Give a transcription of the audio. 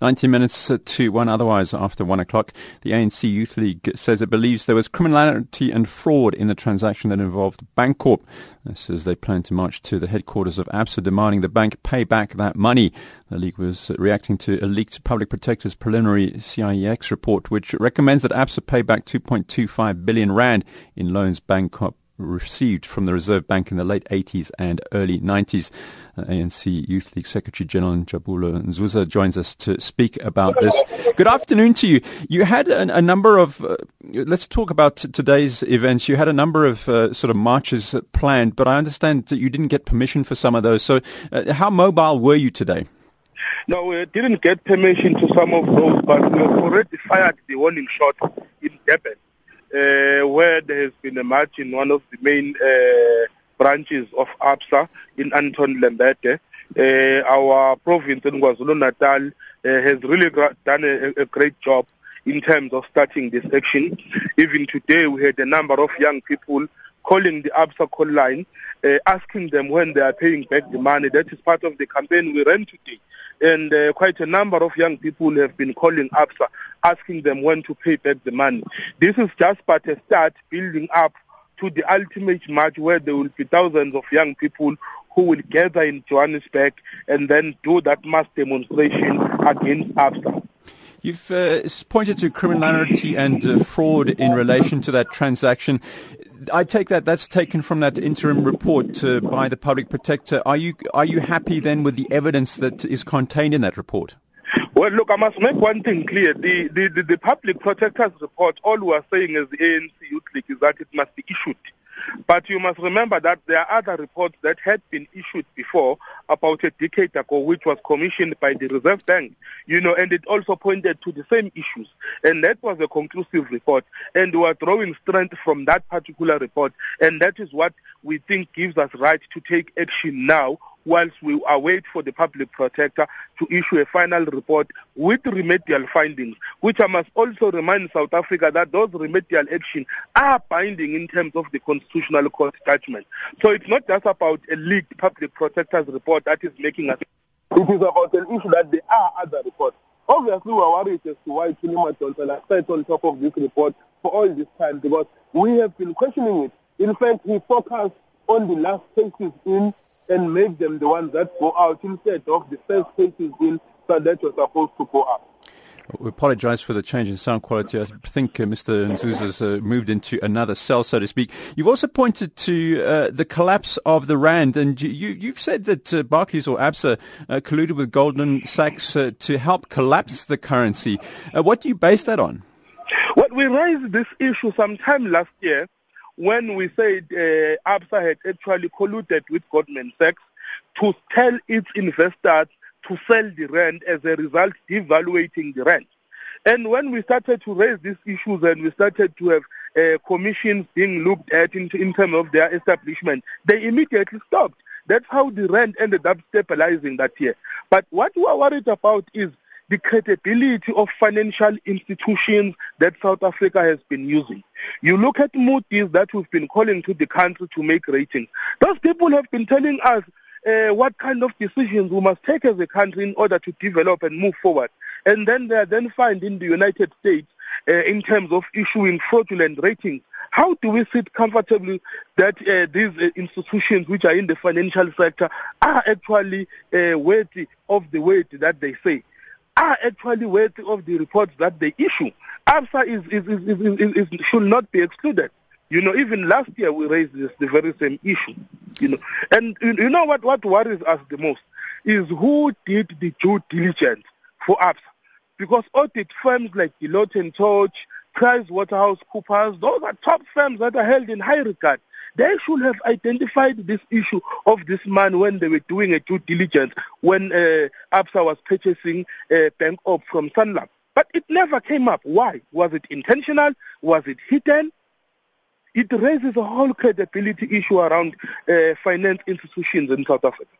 90 minutes to one otherwise after one o'clock. The ANC Youth League says it believes there was criminality and fraud in the transaction that involved Bankorp. This as they plan to march to the headquarters of ABSA demanding the bank pay back that money. The league was reacting to a leaked Public Protector's preliminary CIEX report, which recommends that ABSA pay back 2.25 billion rand in loans Bankorp received from the Reserve Bank in the late 80s and early 90s. Uh, ANC Youth League Secretary General Njabulo Nzuza joins us to speak about this. Good afternoon to you. You had a, a number of, uh, let's talk about t- today's events. You had a number of uh, sort of marches planned, but I understand that you didn't get permission for some of those. So uh, how mobile were you today? No, we didn't get permission to some of those, but we already fired the warning shot in Durban uh, where there has been a march in one of the main uh, branches of ABSA in Anton Lembede. Uh, our province in KwaZulu-Natal uh, has really done a, a great job in terms of starting this action. Even today we had a number of young people calling the ABSA call line, uh, asking them when they are paying back the money. That is part of the campaign we ran today and uh, quite a number of young people have been calling ABSA, asking them when to pay back the money. This is just but a start building up to the ultimate march where there will be thousands of young people who will gather in Johannesburg and then do that mass demonstration against ABSA. You've uh, pointed to criminality and uh, fraud in relation to that transaction. I take that that's taken from that interim report uh, by the public protector. Are you are you happy then with the evidence that is contained in that report? Well, look, I must make one thing clear. The, the, the, the public protector's report, all we are saying as the ANC Youth League is that it must be issued. But you must remember that there are other reports that had been issued before about a decade ago, which was commissioned by the Reserve Bank, you know, and it also pointed to the same issues. And that was a conclusive report. And we are drawing strength from that particular report. And that is what we think gives us right to take action now whilst we uh, await for the public protector to issue a final report with remedial findings, which I must also remind South Africa that those remedial actions are binding in terms of the Constitutional Court judgment. So it's not just about a leaked public protector's report that is making us. It is about an issue that there are other reports. Obviously, we are worried as to why Chilima Johnson has sat on top of this report for all this time because we have been questioning it. In fact, he focused on the last cases in and make them the ones that go out instead of the first cases in so that you're supposed to go up. We apologize for the change in sound quality. I think uh, Mr. Nzuza's uh, moved into another cell, so to speak. You've also pointed to uh, the collapse of the rand, and you, have said that uh, Barclays or ABSA uh, colluded with Goldman Sachs uh, to help collapse the currency. what do you base that on? Well, we raised this issue sometime last year when we said uh, ABSA had actually colluded with Goldman Sachs to tell its investors to sell the rand as a result devaluating the rand. And when we started to raise these issues and we started to have uh, commissions being looked at in, in terms of their establishment, they immediately stopped. That's how the rand ended up stabilizing that year. But what we are worried about is the credibility of financial institutions that South Africa has been using. You look at Moody's that we've been calling to the country to make ratings. Those people have been telling us uh, what kind of decisions we must take as a country in order to develop and move forward. And then they are then find in the United States uh, in terms of issuing fraudulent ratings. How do we sit comfortably that uh, these uh, institutions which are in the financial sector are actually uh, worthy of the weight that they say? Are actually worthy of the reports that they issue. ABSA is, is, is, is, should not be excluded. You know, even last year we raised this, the very same issue. You know, and you know what, what worries us the most is who did the due diligence for ABSA. Because audit firms like Deloitte and Touche, Price Waterhouse Coopers, those are top firms that are held in high regard. They should have identified this issue of this man when they were doing a due diligence when uh, ABSA was purchasing uh, Bankorp from Sanlam. But it never came up. Why? Was it intentional? Was it hidden? It raises a whole credibility issue around uh, finance institutions in South Africa.